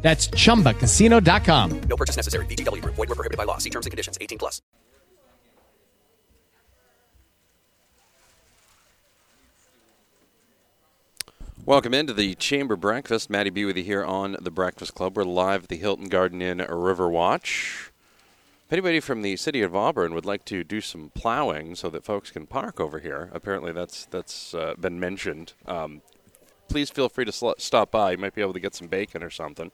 That's chumbacasino.com. No purchase necessary. VGW Group. Void were prohibited by law. See terms and conditions. 18 plus. Welcome into the Chamber Breakfast. Maddie B with you here on the Breakfast Club. We're live at the Hilton Garden Inn Riverwatch. If anybody from the city of Auburn would like to do some plowing so that folks can park over here, apparently that's that's uh, been mentioned. Um, please feel free to sl- stop by. You might be able to get some bacon or something.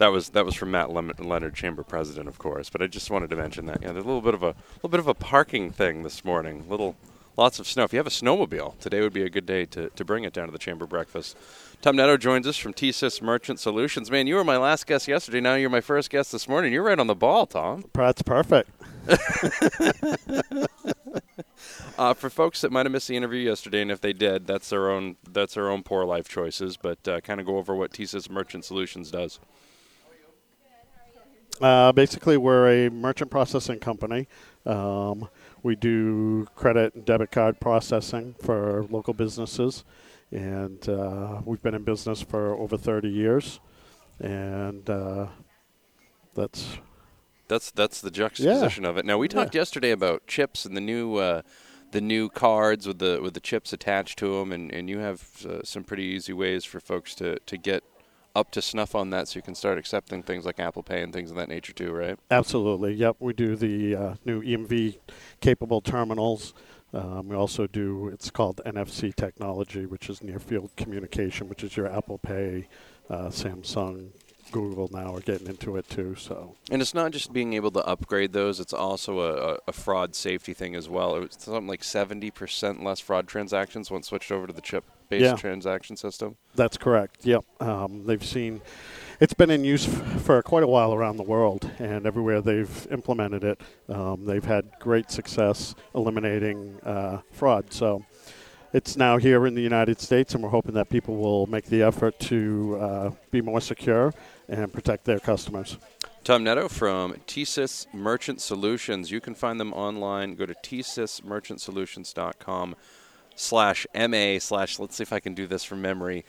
That was that was from Matt Lem- Leonard, Chamber President, of course. But I just wanted to mention that. Yeah, there's a little bit of a little bit of a parking thing this morning. Little lots of snow. If you have a snowmobile, today would be a good day to, to bring it down to the Chamber Breakfast. Tom Nadeau joins us from TSYS Merchant Solutions. Man, you were my last guest yesterday. Now you're my first guest this morning. You're right on the ball, Tom. That's perfect. Uh, for folks that might have missed the interview yesterday, and if they did, that's their own that's their own poor life choices. But uh, kind of go over what TSYS Merchant Solutions does. Uh, basically, we're a merchant processing company. Um, we do credit and debit card processing for local businesses, and uh, we've been in business for over 30 years. And uh, that's That's that's the juxtaposition of it. Now we talked yesterday about chips and the new uh, the new cards with the with the chips attached to them, and, and you have uh, some pretty easy ways for folks to, to get up to snuff on that, so you can start accepting things like Apple Pay and things of that nature too, right? absolutely, yep, we do the uh, new EMV capable terminals. Um, we also do, it's called NFC technology, which is near field communication, which is your Apple Pay, uh, Samsung, Google now are getting into it too. So And it's not just being able to upgrade those; it's also a, a, a fraud safety thing as well. It was something like seventy percent less fraud transactions once switched over to the chip-based Yeah. transaction system. That's correct. Yep. Um, they've seen it's been in use f- for quite a while around the world, and everywhere they've implemented it, um, they've had great success eliminating uh, fraud. So it's now here in the United States, and we're hoping that people will make the effort to uh, be more secure and protect their customers. Tom Nadeau from TSYS Merchant Solutions. You can find them online. Go to tsysmerchantsolutions.com slash MA slash, let's see if I can do this from memory.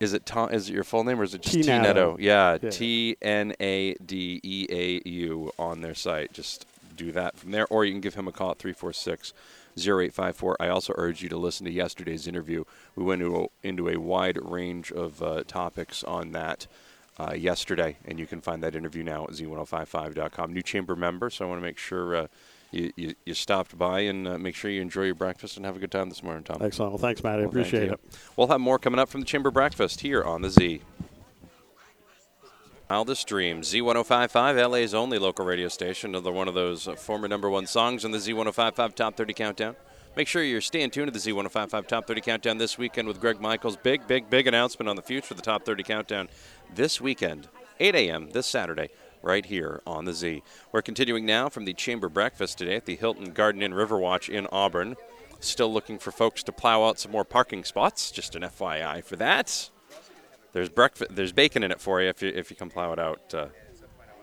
Is it Tom, is it your full name or is it just T T-Nadeau. Yeah, Yeah. T N A D E A U on their site. Just do that from there. Or you can give him a call at 346 0854. I also urge you to listen to yesterday's interview. We went into a, into a wide range of uh, topics on that uh, yesterday, and you can find that interview now at z1055.com. New chamber member, so I want to make sure uh, you, you, you stopped by and uh, make sure you enjoy your breakfast and have a good time this morning, Tom. Excellent. Well, thanks, Matt. I Well, appreciate it. We'll have more coming up from the Chamber Breakfast here on the Z. Wildest Dreams, Z1055, LA's only local radio station. Another one of those uh, former number one songs in the Z1055 Top 30 Countdown. Make sure you're staying tuned to the Z1055 Top 30 Countdown this weekend with Greg Michaels. Big, big, big announcement on the future of the Top 30 Countdown this weekend, 8 a.m. this Saturday, right here on the Z. We're continuing now from the Chamber Breakfast today at the Hilton Garden Inn Riverwatch in Auburn. Still looking for folks to plow out some more parking spots. Just an FYI for that. There's breakfast. There's bacon in it for you if you if you come plow it out, uh,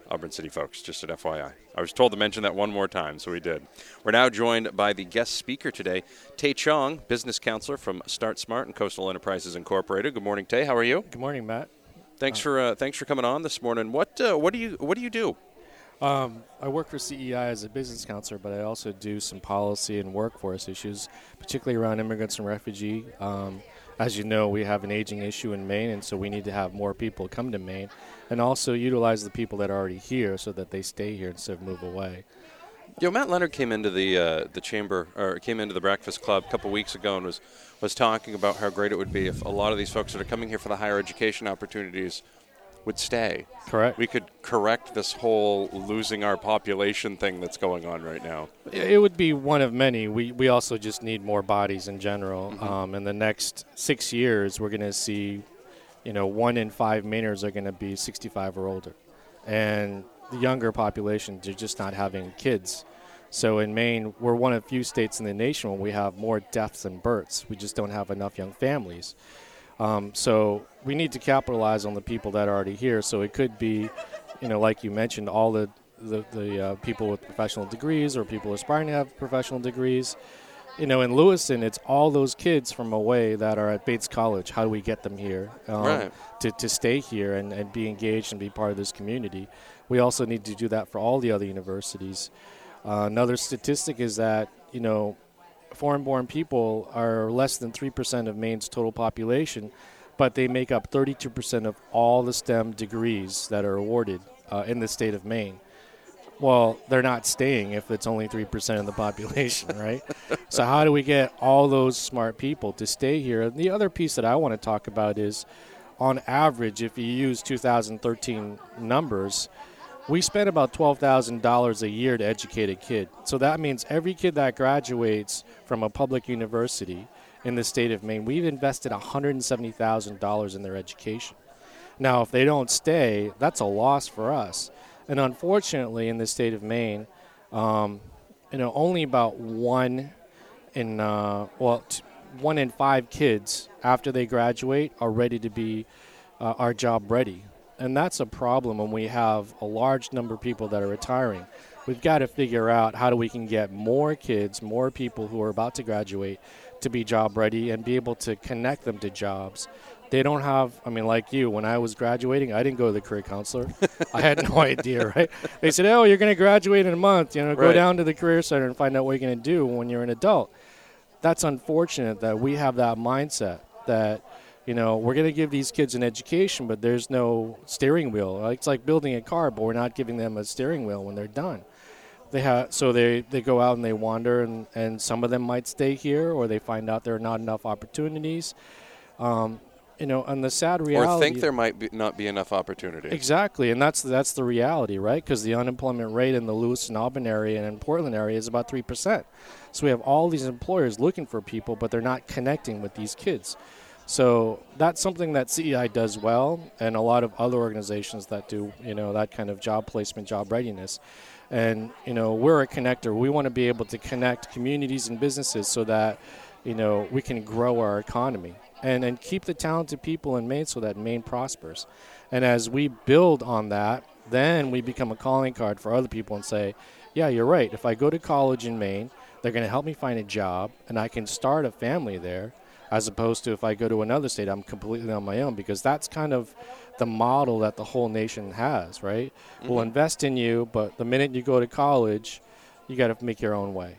Auburn City folks. Just an FYI. I was told to mention that one more time, so we did. We're now joined by the guest speaker today, Tae Chong, business counselor from Start Smart and Coastal Enterprises Incorporated. Good morning, Tae. How are you? Good morning, Matt. Thanks for uh, thanks for coming on this morning. What uh, what do you what do you do? Um, I work for CEI as a business counselor, but I also do some policy and workforce issues, particularly around immigrants and refugee. Um, as you know, we have an aging issue in Maine, and so we need to have more people come to Maine, and also utilize the people that are already here so that they stay here instead of move away. Yo, Matt Leonard came into the uh, the chamber or came into the Breakfast Club a couple weeks ago and was was talking about how great it would be if a lot of these folks that are coming here for the higher education opportunities would stay. Correct. We could correct this whole losing our population thing that's going on right now. It would be one of many. We we also just need more bodies in general. Um, in the next six years, we're going to see, you know, one in five Mainers are going to be 65 or older, and the younger population, they're just not having kids. So in Maine, we're one of few states in the nation where we have more deaths than births. We just don't have enough young families. Um, so we need to capitalize on the people that are already here. So it could be, you know, like you mentioned, all the the, the uh, people with professional degrees or people aspiring to have professional degrees. You know, in Lewiston, it's all those kids from away that are at Bates College. How do we get them here um, Right. to, to stay here and, and be engaged and be part of this community? We also need to do that for all the other universities. Uh, another statistic is that, you know, foreign born people are less than 3% of Maine's total population, but they make up 32% of all the STEM degrees that are awarded uh, in the state of Maine. Well, they're not staying if it's only 3% of the population, right? so, how do we get all those smart people to stay here? And the other piece that I want to talk about is on average, if you use 2013 numbers, we spend about $12,000 a year to educate a kid. So that means every kid that graduates from a public university in the state of Maine, we've invested $170,000 in their education. Now, if they don't stay, that's a loss for us. And unfortunately, in the state of Maine, um, you know, only about one in uh, well, t- one in five kids after they graduate are ready to be uh, are job ready, and that's a problem when we have a large number of people that are retiring. We've got to figure out how do we can get more kids, more people who are about to graduate, to be job ready and be able to connect them to jobs. They don't have. I mean, like you, when I was graduating, I didn't go to the career counselor. I had no idea, right? They said, "Oh, you're going to graduate in a month. You know, go Right. down to the career center and find out what you're going to do when you're an adult." That's unfortunate that we have that mindset that you know we're going to give these kids an education, but there's no steering wheel. It's like building a car, but we're not giving them a steering wheel when they're done. They have so they, they go out and they wander and, and some of them might stay here or they find out there are not enough opportunities. Um, you know and the sad reality Or think there might be, not be enough opportunity. exactly and that's that's the reality right? Because the unemployment rate in the Lewiston Auburn area and in Portland area is about 3% so we have all these employers looking for people but they're not connecting with these kids so that's something that CEI does well, and a lot of other organizations that do, you know, that kind of job placement, job readiness. And you know, we're a connector. We want to be able to connect communities and businesses so that, you know, we can grow our economy and and keep the talented people in Maine so that Maine prospers. And as we build on that, then we become a calling card for other people and say, yeah, you're right. If I go to college in Maine, they're going to help me find a job, and I can start a family there as opposed to if I go to another state, I'm completely on my own because that's kind of the model that the whole nation has, right? We'll invest in you, but the minute you go to college, you got to make your own way.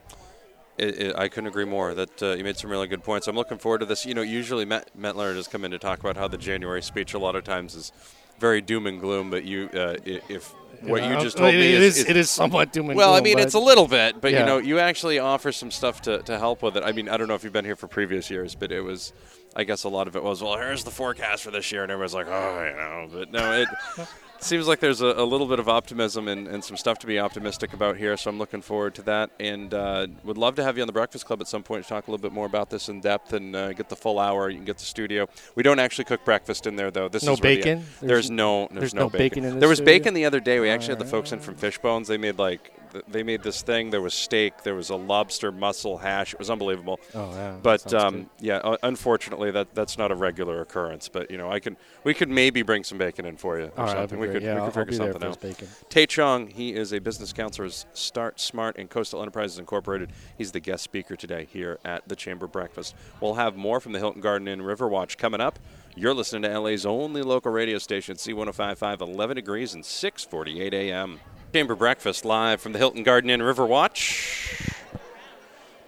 It, it, I couldn't agree more. That uh, you made some really good points. I'm looking forward to this. You know, usually Matt, Matt Leonard has come in to talk about how the January speech a lot of times is very doom and gloom. But you, uh, if what you just told it me it is, is, it is somewhat doom and well, I mean, it's a little bit, but you know, you actually offer some stuff to, to help with it. I mean, I don't know if you've been here for previous years, but it was, I guess, a lot of it was, well, here's the forecast for this year, and everyone's like, oh, you know, but no, it. Seems like there's a, a little bit of optimism and, and some stuff to be optimistic about here, so I'm looking forward to that. And uh, would love to have you on the Breakfast Club at some point to talk a little bit more about this in depth and uh, get the full hour. You can get the studio. We don't actually cook breakfast in there, though. This No is bacon? there's, There's- no. There's, there's no, no bacon in the There was studio? bacon the other day. We actually had the folks in from Fishbones. They made like they made this thing. There was steak. There was a lobster mussel hash. It was unbelievable. Oh, yeah, But um, yeah, unfortunately, that that's not a regular occurrence. But you know, I can we could maybe bring some bacon in for you or All something. we could yeah, we I'll, could I'll figure there something out. bacon. Tae Chong, he is a business counselor at Start Smart and Coastal Enterprises Incorporated. He's the guest speaker today here at the Chamber Breakfast. We'll have more from the Hilton Garden Inn Riverwatch coming up. You're listening to LA's only local radio station, Z1055, 11 degrees and 6:48 a.m. Chamber Breakfast live from the Hilton Garden Inn Riverwatch.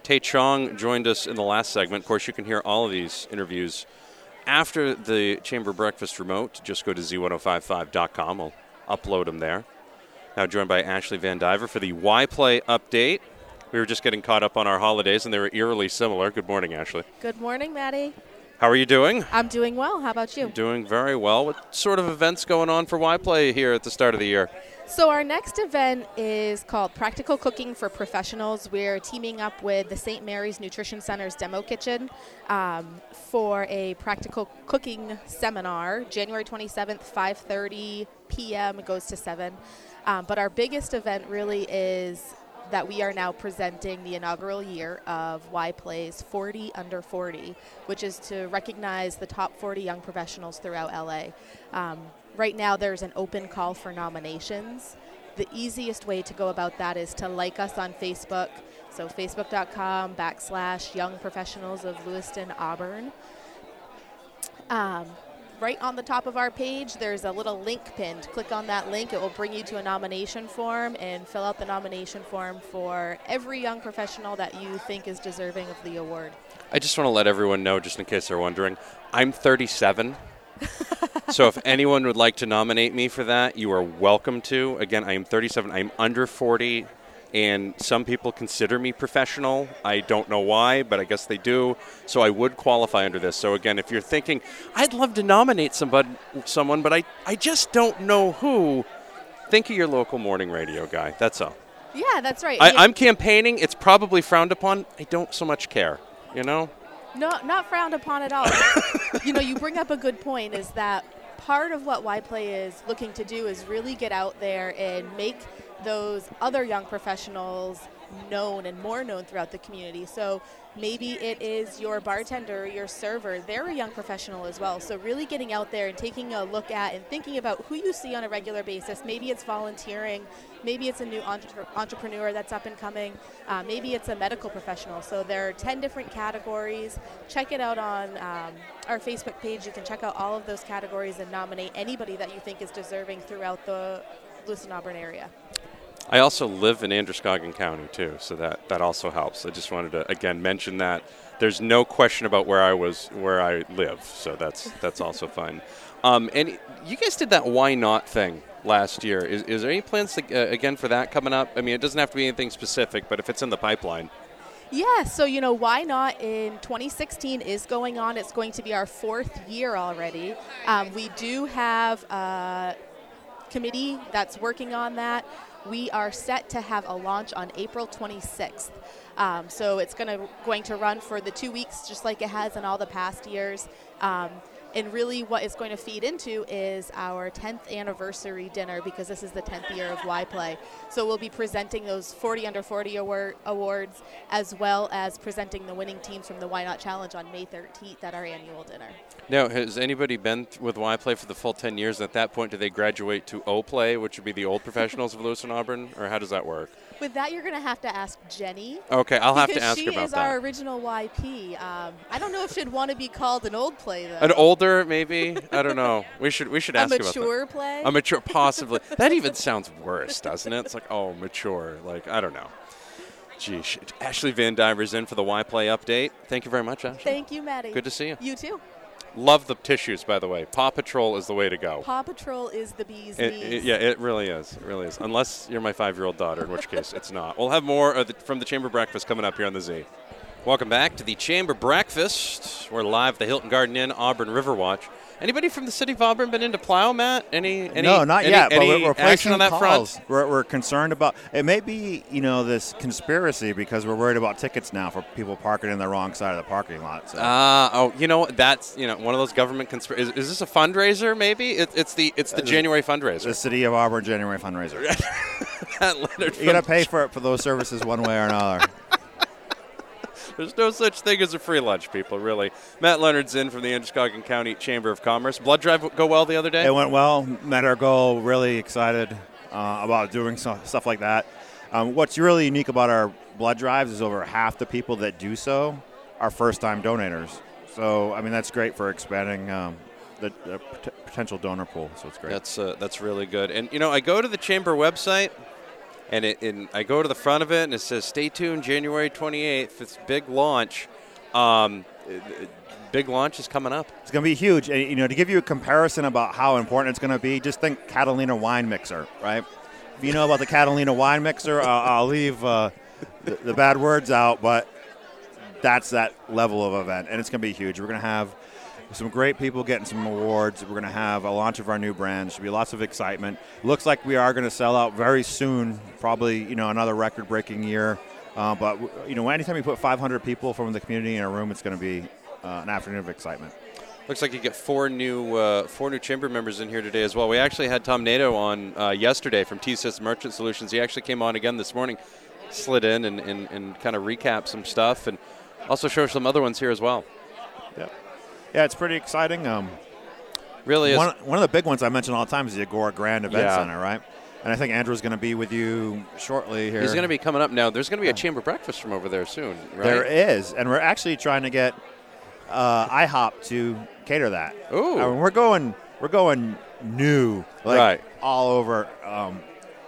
Tae Chong joined us in the last segment. Of course, you can hear all of these interviews after the Chamber Breakfast remote. Just go to z1055.com. I'll upload them there. Now joined by Ashley Van Diver for the Y Play update. We were just getting caught up on our holidays, and they were eerily similar. Good morning, Ashley. Good morning, Maddie. How are you doing? I'm doing well. How about you? Doing very well. What sort of events going on for Y Play here at the start of the year? So, our next event is called Practical Cooking for Professionals. We're teaming up with the St. Mary's Nutrition Center's Demo Kitchen um, for a practical cooking seminar, January 27th, 5:30 p.m. It goes to 7. Um, but our biggest event really is that we are now presenting the inaugural year of Y Plays 40 Under 40, which is to recognize the top 40 young professionals throughout LA. Um, right now, there's an open call for nominations. The easiest way to go about that is to like us on Facebook. So, facebook.com backslash young professionals of Lewiston, Auburn. Um, right on the top of our page, there's a little link pinned. Click on that link, it will bring you to a nomination form and fill out the nomination form for every young professional that you think is deserving of the award. I just want to let everyone know, just in case they're wondering, I'm 37. so if anyone would like to nominate me for that, you are welcome to. Again, I am 37. I'm under 40 and some people consider me professional. I don't know why, but I guess they do. So I would qualify under this. So again, if you're thinking, I'd love to nominate somebody, someone, but I, I just don't know who, think of your local morning radio guy. That's all. Yeah, that's right. I, I'm campaigning. It's probably frowned upon. I don't so much care. You know? No, not frowned upon at all. you know, you bring up a good point is that part of what Y Play is looking to do is really get out there and make those other young professionals known and more known throughout the community. So maybe it is your bartender, your server, they're a young professional as well. So really getting out there and taking a look at and thinking about who you see on a regular basis. Maybe it's volunteering, maybe it's a new entre- entrepreneur that's up and coming, uh, maybe it's a medical professional. So there are 10 different categories. Check it out on um, our Facebook page. You can check out all of those categories and nominate anybody that you think is deserving throughout the Lewiston Auburn area. I also live in Androscoggin County too, so that, that also helps. I just wanted to again mention that there's no question about where I was, where I live, so that's that's also fun. Um, and you guys did that why not thing last year. Is, is there any plans to, uh, again for that coming up? I mean, it doesn't have to be anything specific, but if it's in the pipeline, Yeah, so you know, why not in 2016 is going on. It's going to be our fourth year already. Um, we do have a committee that's working on that. We are set to have a launch on April 26th. Um, so it's gonna, going to run for the two weeks, just like it has in all the past years. Um, and really, what it's going to feed into is our 10th anniversary dinner because this is the 10th year of Y Play. So we'll be presenting those 40 under 40 award, awards as well as presenting the winning teams from the Why Not Challenge on May 13th at our annual dinner. now has anybody been th- with Y Play for the full 10 years? At that point, do they graduate to O Play, which would be the old professionals of Lewiston Auburn, or how does that work? With that, you're going to have to ask Jenny. Okay, I'll have to ask she her about is our original YP. Um, I don't know if she'd want to be called an old play though. An older, maybe. I don't know. We should we should a ask about that. mature play. A mature, possibly. that even sounds worse, doesn't it? It's like, oh, mature. Like, I don't know. Gee, sh- Ashley Van Diver's in for the Y Play update. Thank you very much, Ashley. Thank you, Maddie. Good to see you. You too. Love the tissues, by the way. Paw Patrol is the way to go. Paw Patrol is the bee's It- it- yeah, it really is. It really is. Unless you're my five-year-old daughter, in which case it's not. We'll have more of the, from the Chamber Breakfast coming up here on the Z. Welcome back to the Chamber Breakfast. We're live at the Hilton Garden Inn, Auburn Riverwatch. Anybody from the city of Auburn been into plow, Matt? Any? any no, not any, yet. Any but we're, we're placing on that calls. front? We're, we're concerned about it. May be you know this conspiracy because we're worried about tickets now for people parking in the wrong side of the parking lot. So. Ah, oh, you know that's you know one of those government conspiracy. Is, is this a fundraiser? Maybe it, it's the it's the Uh, January fundraiser. the city of Auburn January fundraiser. Matt Leonard you got to pay for it for those services one way or another. There's no such thing as a free lunch, people. Really. Matt Leonard's in from the Androscoggin County Chamber of Commerce. Blood drive go well the other day. It went well. Met our goal. Really excited uh, about doing so, stuff like that. Um, what's really unique about our blood drives is over half the people that do so are first-time donors. So I mean that's great for expanding um, the, the pot- potential donor pool. So it's great. That's uh, that's really good. And you know, I go to the chamber website, and it and I go to the front of it, and it says, "Stay tuned, January 28th. It's big launch." Um, big launch is coming up. It's going to be huge. And, you know, to give you a comparison about how important it's going to be, just think Catalina wine mixer, right? If you know about the Catalina wine mixer, uh, I'll leave uh, the, the bad words out, but that's that level of event, and it's going to be huge. We're going to have some great people getting some awards. We're going to have a launch of our new brand. Should be lots of excitement. Looks like we are going to sell out very soon. Probably, you know, another record-breaking year. Uh, but you know, anytime you put 500 people from the community in a room, it's going to be uh, an afternoon of excitement. Looks like you get four new uh, four new chamber members in here today as well. We actually had Tom Nadeau on uh, yesterday from TSYS Merchant Solutions. He actually came on again this morning, slid in and, and, and kind of recap some stuff and also show some other ones here as well. Yeah, it's pretty exciting. Um, Really is. one, one of the big ones I mention all the time is the Agora Grand Event Yeah. Center, right? And I think Andrew's going to be with you shortly here. He's going to be coming up now. There's going to be a chamber breakfast from over there soon, right? There is, and we're actually trying to get uh, IHOP to cater that. Ooh. I mean, we're going, we're going new, like Right. all over. Um,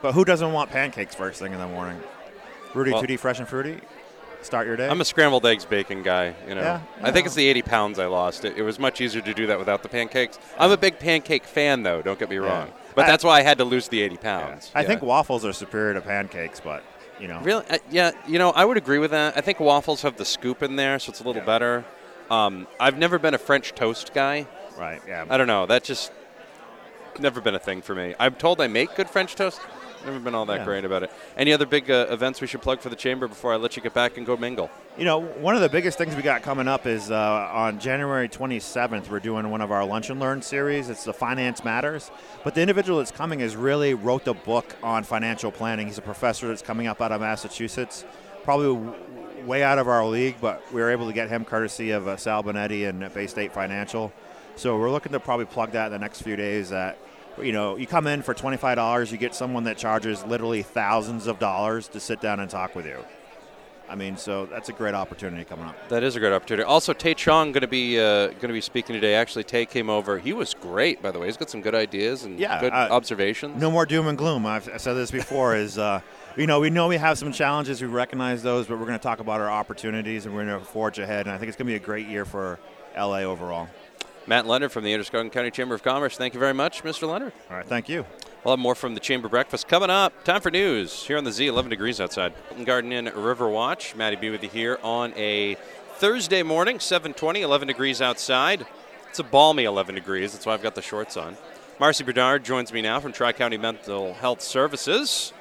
but who doesn't want pancakes first thing in the morning? Rudy Well- Tooty, fresh and fruity. Start your day. I'm a scrambled eggs bacon guy. You know, Yeah, I think it's the 80 pounds I lost. It, it was much easier to do that without the pancakes. I'm a big pancake fan, though. Don't get me wrong. But I- that's why I had to lose the 80 pounds. I Yeah. think waffles are superior to pancakes, but you know, Really? Uh, yeah, you know, I would agree with that. I think waffles have the scoop in there, so it's a little Yeah. better. Um, I've never been a French toast guy. right? Yeah. I don't know. That just never been a thing for me. I'm told I make good French toast. Never been all that Yeah. great about it. Any other big uh, events we should plug for the chamber before I let you get back and go mingle? You know, one of the biggest things we got coming up is uh, on January 27th, we're doing one of our Lunch and Learn series. It's the Finance Matters. But the individual that's coming has really wrote the book on financial planning. He's a professor that's coming up out of Massachusetts, probably way out of our league, but we were able to get him courtesy of uh, Sal Benetti and Bay State Financial. So we're looking to probably plug that in the next few days. That you know, you come in for twenty-five dollars, you get someone that charges literally thousands of dollars to sit down and talk with you. I mean, so that's a great opportunity coming up. That is a great opportunity. Also, Tae Chong going to be uh, going to be speaking today. Actually, Tae came over. He was great, by the way. He's got some good ideas and Yeah, good uh, observations. No more doom and gloom. I've I said this before. is uh, you know we know we have some challenges. We recognize those, but we're going to talk about our opportunities and we're going to forge ahead. And I think it's going to be a great year for LA overall. Matt Leonard from the Androscoggin County Chamber of Commerce. Thank you very much, Mr. Leonard. All right, thank you. We'll have more from the Chamber Breakfast coming up. Time for news here on the Z. 11 degrees outside. Garden Inn River Watch. Maddie B with you here on a Thursday morning, 7:20, 11 degrees outside. It's a balmy 11 degrees. That's why I've got the shorts on. Marcy Bernard joins me now from Tri County Mental Health Services.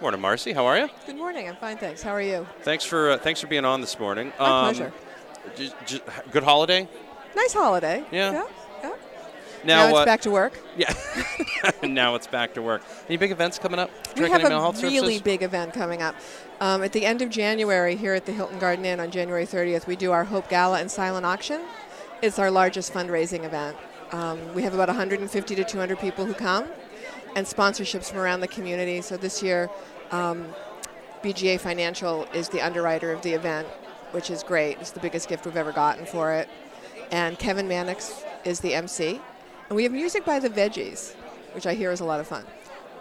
Morning, Marcy. How are you? Good morning. I'm fine, thanks. How are you? Thanks for uh, thanks for being on this morning. My pleasure. j- j- good holiday. Nice holiday. Yeah. Yeah. yeah. Now, Now, it's uh, back to work. Yeah. now it's back to work. Any big events coming up? We have a really Services? big event coming up. Um, at the end of January, here at the Hilton Garden Inn on January 30th, we do our Hope Gala and Silent Auction. It's our largest fundraising event. Um, we have about 150 to 200 people who come, and sponsorships from around the community. So this year, um, BGA Financial is the underwriter of the event, which is great. It's the biggest gift we've ever gotten for it. And Kevin Mannix is the MC. And we have music by the Veggies, which I hear is a lot of fun.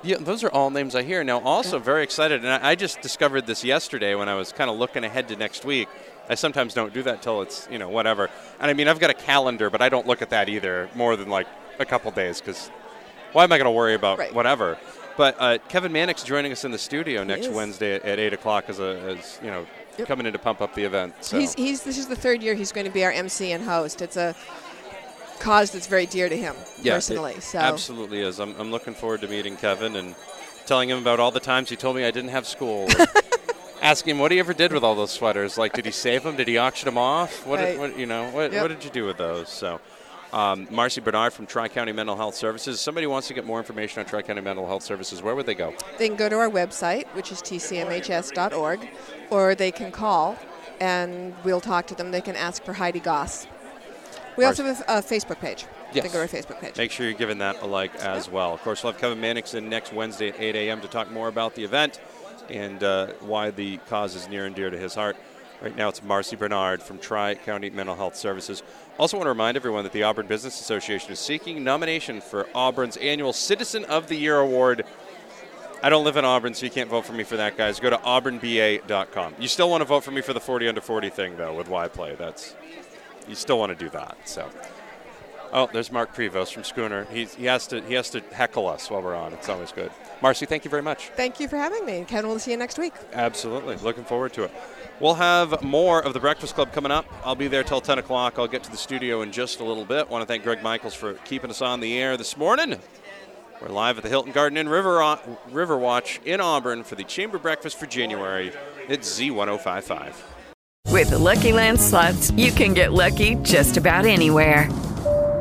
Yeah, those are all names I hear. Now, also very excited, and I, just discovered this yesterday when I was kind of looking ahead to next week. I sometimes don't do that till it's you know whatever. And I mean, I've got a calendar, but I don't look at that either more than like a couple days because why am I going to worry about Right. whatever? But uh, Kevin Mannix joining us in the studio next is. Wednesday at, at eight o'clock as a as you know Yep. coming in to pump up the event. So. He's, he's this is the third year he's going to be our MC and host. It's a cause that's very dear to him Yeah, personally. So Absolutely is. I'm, I'm looking forward to meeting Kevin and telling him about all the times he told me I didn't have school. Asking him what he ever did with all those sweaters. Like, did he save them? Did he auction them off? What, Right. did, what you know? What, Yep. what did you do with those? So, um, Marcy Bernard from Tri County Mental Health Services. Somebody wants to get more information on Tri County Mental Health Services. Where would they go? they can go to our website, which is tcmhs.org, or they can call and we'll talk to them. They can ask for Heidi Goss. We also have a, Facebook page. Yes. They go to our Facebook page. Make sure you're giving that a like as well. Of course, we'll have Kevin Mannix in next Wednesday at 8 a.m. to talk more about the event and uh, why the cause is near and dear to his heart. Right now, it's Marcy Bernard from Tri County Mental Health Services. Also, want to remind everyone that the Auburn Business Association is seeking nomination for Auburn's annual Citizen of the Year award. I don't live in Auburn, so you can't vote for me for that, guys. Go to auburnba.com. You still want to vote for me for the 40 under 40 thing, though, with why play. That's you still want to do that. So. Oh, there's Mark Prevost from Schooner. He's, he has to he has to heckle us while we're on. It's always good. Marcy, thank you very much. Thank you for having me. Kevin, we'll see you next week. Absolutely, looking forward to it. We'll have more of the Breakfast Club coming up. I'll be there till 10 o'clock. I'll get to the studio in just a little bit. Want to thank Greg Michaels for keeping us on the air this morning. We're live at the Hilton Garden Inn River River Watch in Auburn for the Chamber Breakfast for January. It's Z1055. With the Lucky Land slots, you can get lucky just about anywhere.